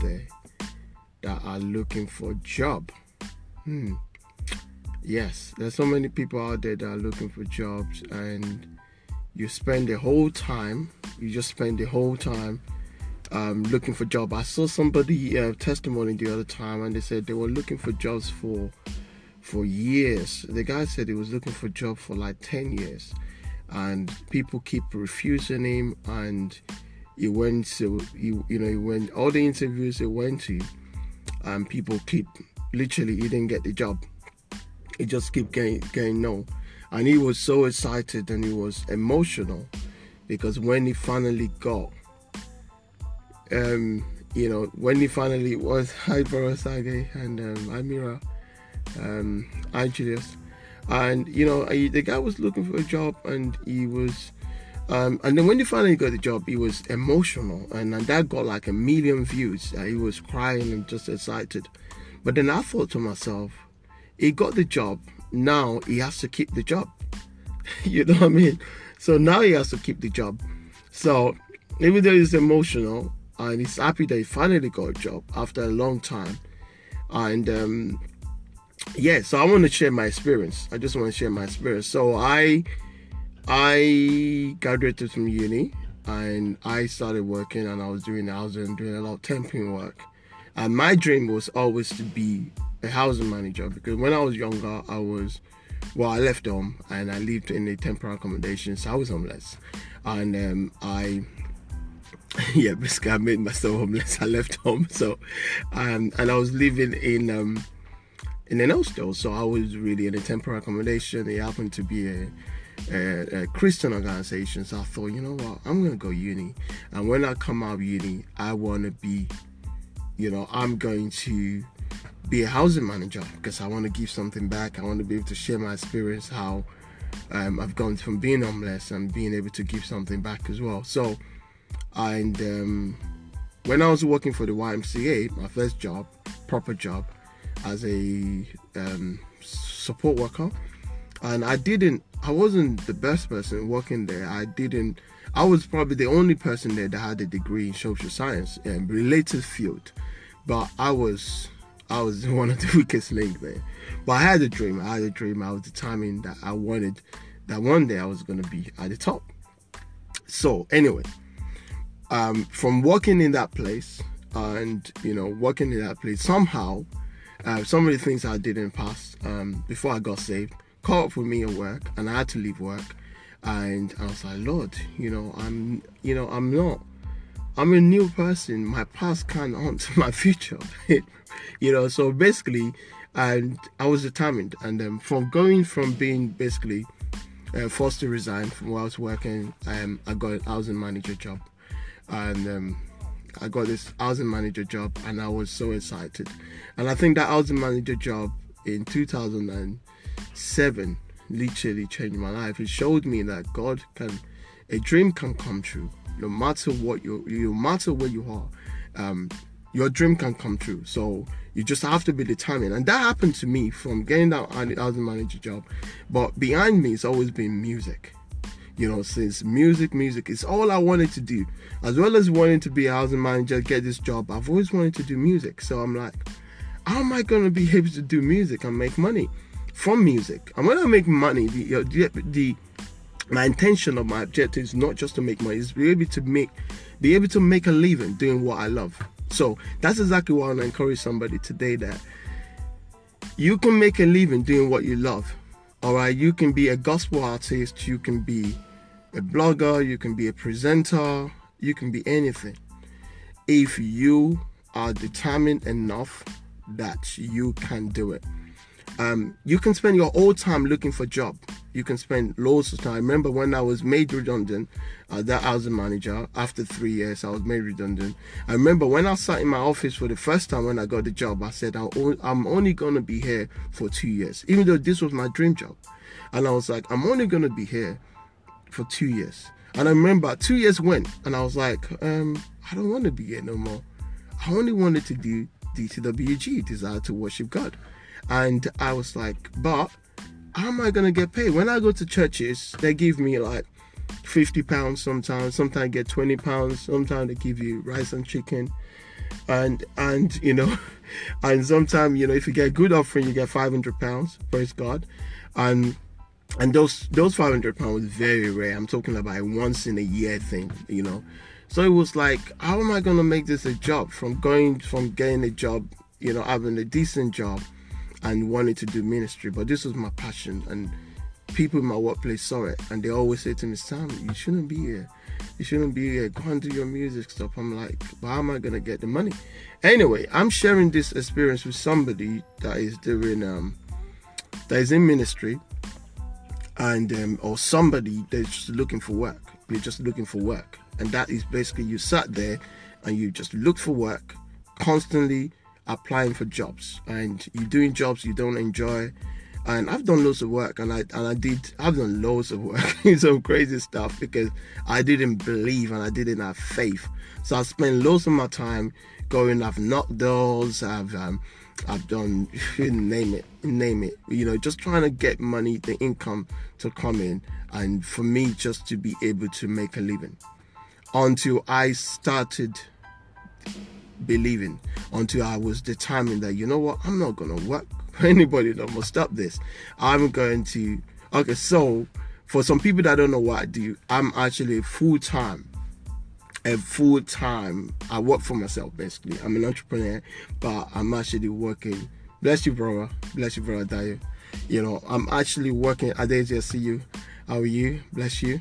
there that are looking for job. Hmm. Yes, there's so many people out there that are looking for jobs, and you spend the whole time, you just spend the whole time um, looking for job. I saw somebody uh, testimony the other time, and they said they were looking for jobs for for years. The guy said he was looking for job for like 10 years, and people keep refusing him. And he went to, you, you know, he went all the interviews he went to, and people keep literally he didn't get the job. He just keep getting getting no, and he was so excited and he was emotional because when he finally got, um, you know, when he finally was hi Sage and um, Amira um, Angeles, and you know the guy was looking for a job, and he was, um, and then when he finally got the job, he was emotional, and, and that got like a million views. Uh, he was crying and just excited. But then I thought to myself, he got the job. Now he has to keep the job. you know what I mean? So now he has to keep the job. So even though he's emotional and he's happy that he finally got a job after a long time, and um, yeah, so I want to share my experience. I just want to share my experience. So I I graduated from uni and I started working and I was doing was doing a lot of temping work. And my dream was always to be a housing manager because when I was younger I was well I left home and I lived in a temporary accommodation so I was homeless and um, I yeah basically I made myself homeless I left home so um, and I was living in um, in an hostel. So I was really in a temporary accommodation. It happened to be a, a, Christian organizations, I thought, you know what, I'm gonna go uni. And when I come out of uni, I wanna be, you know, I'm going to be a housing manager because I want to give something back. I want to be able to share my experience, how um, I've gone from being homeless and being able to give something back as well. So, and um, when I was working for the YMCA, my first job, proper job, as a um, support worker, and I didn't. I wasn't the best person working there. I didn't. I was probably the only person there that had a degree in social science and related field, but I was I was one of the weakest link there. But I had a dream. I had a dream. I was determined that I wanted that one day I was going to be at the top. So anyway, um, from working in that place and you know working in that place, somehow uh, some of the things I did in the past um, before I got saved caught up with me at work, and I had to leave work. And I was like, Lord, you know, I'm, you know, I'm not, I'm a new person. My past can't haunt my future, you know. So basically, and I was determined. And um, from going from being basically uh, forced to resign from where I was working, um, I got a housing manager job, and um, I got this housing manager job and I was so excited. And I think that housing manager job in 2007 literally changed my life. It showed me that God can, a dream can come true no matter what you, no matter where you are. Um, your dream can come true. So you just have to be determined. And that happened to me from getting that housing manager job. But behind me, it's always been music you know, since music, music is all I wanted to do. As well as wanting to be a housing manager, get this job, I've always wanted to do music. So I'm like, how am I going to be able to do music and make money from music? And when I make money, the, uh, the, the my intention of my objective is not just to make money, it's be able to make be able to make a living doing what I love. So that's exactly why I want to encourage somebody today that you can make a living doing what you love. All right, you can be a gospel artist, you can be a blogger, you can be a presenter, you can be anything. If you are determined enough that you can do it. Um, you can spend your whole time looking for job. You can spend loads of time. Remember when I was made redundant, uh, that I was a manager. After three years, I was made redundant. I remember when I sat in my office for the first time when I got the job, I said, I'm only going to be here for two years, even though this was my dream job. And I was like, I'm only going to be here for two years. And I remember two years went, and I was like, um, I don't want to be here no more. I only wanted to do DTWG, Desire to Worship God. And I was like, but how am I to get paid? When I go to churches, they give me like 50 pounds sometimes, sometimes I get 20 pounds, sometimes they give you rice and chicken. and and you know, and sometimes you know if you get good offering, you get five hundred pounds. Praise God, and and those those 500 pounds was very rare i'm talking about once in a year thing you know so it was like how am i to make this a job from going from getting a job you know having a decent job and wanted to do ministry but this was my passion and people in my workplace saw it and they always say to me sam you shouldn't be here. You shouldn't be here. Go and do your music stuff. I'm like but how am i to get the money? Anyway i'm sharing this experience with somebody that is doing um that is in ministry and um, or somebody that's just looking for work. You're just looking for work, and that is basically you sat there and you just look for work, constantly applying for jobs, and you're doing jobs you don't enjoy. And I've done loads of work, and I and I did. I've done loads of work, some crazy stuff because I didn't believe and I didn't have faith. So I spent loads of my time going. I've knocked doors. I've um, I've done name it, name it. You know, just trying to get money, the income to come in, and for me just to be able to make a living. Until I started believing, until I was determined that you know what, I'm not gonna work for anybody that must stop this. I'm going to. Okay, so for some people that don't know what I do, I'm actually full time a full time. I work for myself basically. I'm an entrepreneur, but I'm actually working. Bless you, brother. Bless you, brother Dayo. You know, I'm actually working. I did see you. How are you? Bless you.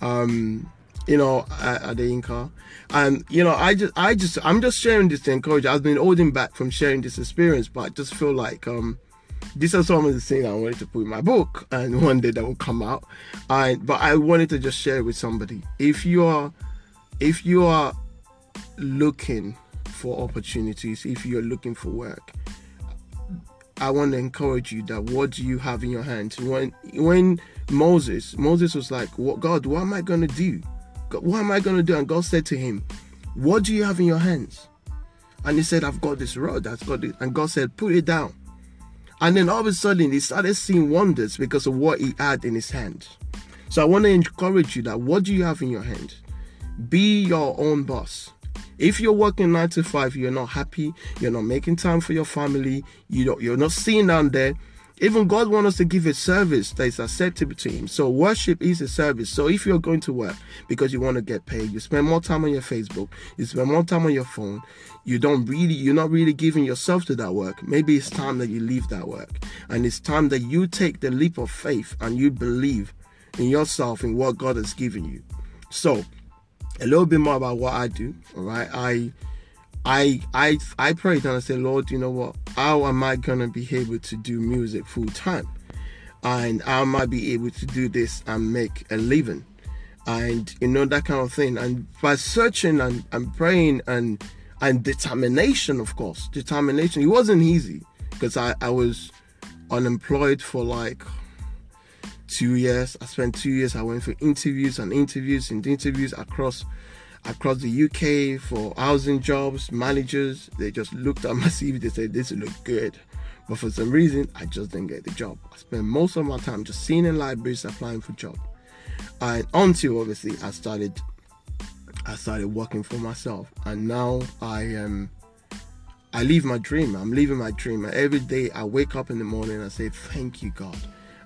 Um, you know, at, at the Inca. And you know, I just, I just, I'm just sharing this to encourage. I've been holding back from sharing this experience, but I just feel like um, these are some of the things I wanted to put in my book, and one day that will come out. And but I wanted to just share it with somebody. If you are if you are looking for opportunities, if you're looking for work, I want to encourage you that what do you have in your hands? When when Moses, Moses was like, "What God? What am I going to do? What am I going to do?" And God said to him, "What do you have in your hands?" And he said, "I've got this rod. I've got it." And God said, "Put it down." And then all of a sudden, he started seeing wonders because of what he had in his hand. So I want to encourage you that what do you have in your hands? Be your own boss. If you're working nine to five, you're not happy, you're not making time for your family, you don't, you're not seeing down there. Even God wants us to give a service that is acceptable to Him. So worship is a service. So if you're going to work because you want to get paid, you spend more time on your Facebook, you spend more time on your phone, you don't really, you're not really giving yourself to that work. Maybe it's time that you leave that work, and it's time that you take the leap of faith and you believe in yourself in what God has given you. So a little bit more about what I do. All right, I, I, I, I prayed and I said, Lord, you know what? How am I gonna be able to do music full time? And how am I be able to do this and make a living? And you know that kind of thing. And by searching and, and praying and and determination, of course, determination. It wasn't easy because I, I was unemployed for like two years. I spent two years. I went for interviews and interviews and interviews across across the UK for housing jobs, managers. They just looked at my CV. They said this look good, but for some reason I just didn't get the job. I spent most of my time just seeing in libraries applying for jobs, and until obviously I started I started working for myself, and now I am. I live my dream. I'm living my dream. Every day I wake up in the morning and I say, Thank you, God.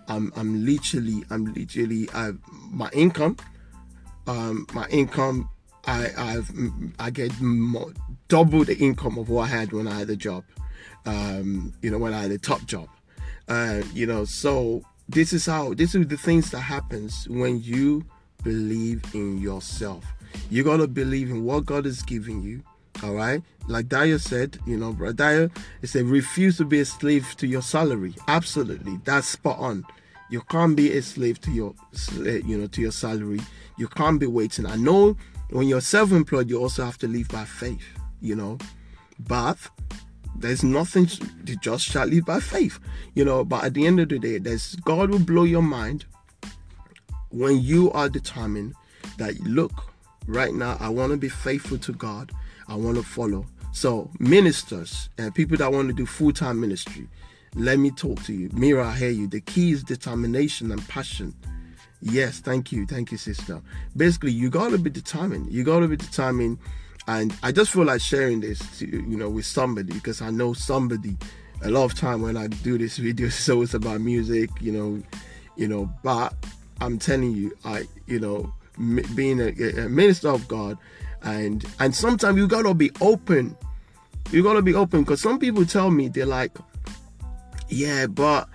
I'm I'm literally I'm literally I my income um my income I I've I get more, double the income of what I had when I had a job um you know when I had a top job. Uh you know so this is how this is the things that happens when you believe in yourself. You got to believe in what God is giving you all right like Dyer said you know Dyer he said refuse to be a slave to your salary. Absolutely that's spot on. You can't be a slave to your you know to your salary. You can't be waiting. I know when you're self-employed you also have to live by faith you know but there's nothing to just shall live by faith you know but at the end of the day there's god will blow your mind when you are determined that look right now i want to be faithful to god I want to follow. So, ministers and people that want to do full time ministry, let me talk to you. Mira, I hear you. The key is determination and passion. Yes, thank you. Thank you, sister. Basically, you got to be determined. You got to be determined and I just feel like sharing this to you know with somebody because I know somebody. A lot of time when I do this video, so it's about music, you know, you know. But I'm telling you, I you know, being a, a minister of God, and and sometimes you gotta be open. You gotta be open because some people tell me they're like, yeah, but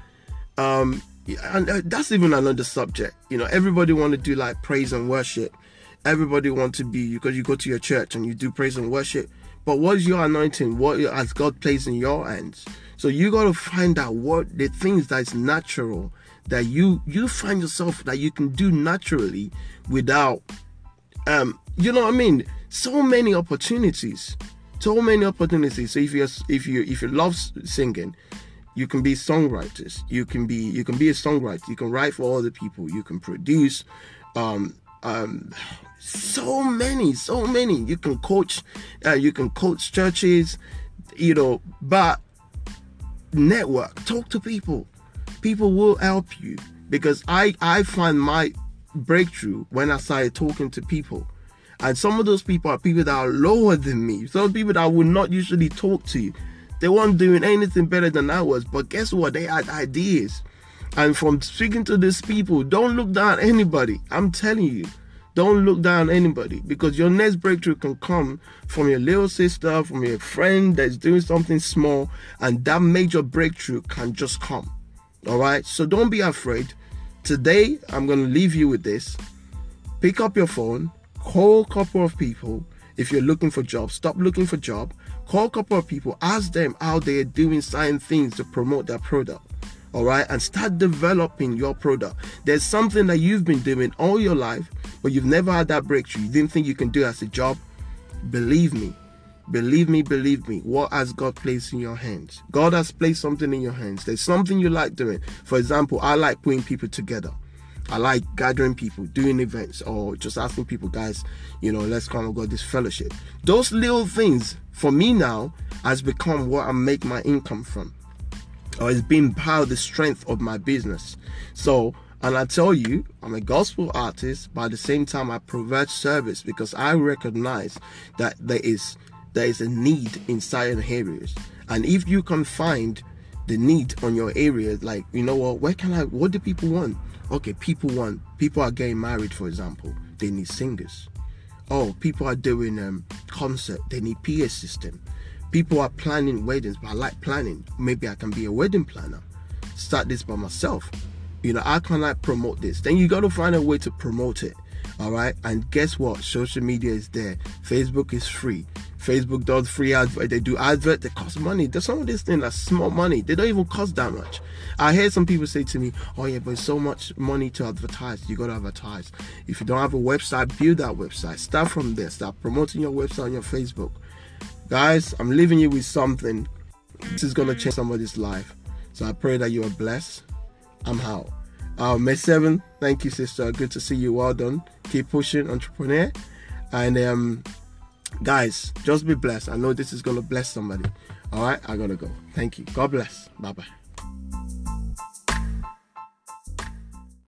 um, and uh, that's even another subject. You know, everybody want to do like praise and worship. Everybody want to be because you go to your church and you do praise and worship. But what is your anointing? What has God placed in your hands? So you got to find out what the things that's natural that you you find yourself that you can do naturally without um you know what I mean so many opportunities so many opportunities so if you if you if you love singing you can be songwriters you can be you can be a songwriter you can write for other people you can produce um um so many so many you can coach uh, you can coach churches you know but network talk to people people will help you because I I find my breakthrough when I started talking to people. And some of those people are people that are lower than me. Some people that I would not usually talk to. They weren't doing anything better than I was. But guess what? They had ideas. And from speaking to these people, don't look down anybody. I'm telling you. Don't look down anybody because your next breakthrough can come from your little sister, from your friend that's doing something small, and that major breakthrough can just come. All right. So don't be afraid. Today, I'm going to leave you with this. Pick up your phone, call a couple of people. If you're looking for jobs, stop looking for job. Call a couple of people, ask them how they're doing certain things to promote their product. All right, and start developing your product. There's something that you've been doing all your life, but you've never had that breakthrough. You didn't think you can do as a job. Believe me, Believe me, believe me, what has God placed in your hands? God has placed something in your hands. There's something you like doing. For example, I like putting people together. I like gathering people, doing events, or just asking people, guys, you know, let's come and go this fellowship. Those little things for me now has become what I make my income from. Or it's been part of the strength of my business. So and I tell you, I'm a gospel artist, but at the same time, I provide service because I recognize that there is there is a need in certain areas. And if you can find the need on your area, like, you know what, where can I, what do people want? Okay, people want, people are getting married, for example, they need singers. Oh, people are doing um concert, they need PA system. People are planning weddings, but I like planning. Maybe I can be a wedding planner. Start this by myself. You know, how can I promote this? Then you got to find a way to promote it. All right. And guess what? Social media is there. Facebook is free. Facebook does free advert. They do advert. They cost money. There's some of these things are small money. They don't even cost that much. I heard some people say to me, "Oh yeah, but so much money to advertise. You got to advertise. If you don't have a website, build that website. Start from there. Start promoting your website on your Facebook." Guys, I'm leaving you with something. This is gonna change somebody's life. So I pray that you are blessed. I'm out. Uh, May 7th, thank you, sister. Good to see you. Well done. Keep pushing, entrepreneur. And um, guys, just be blessed. I know this is to bless somebody. All right, I got to go. Thank you. God bless. Bye bye.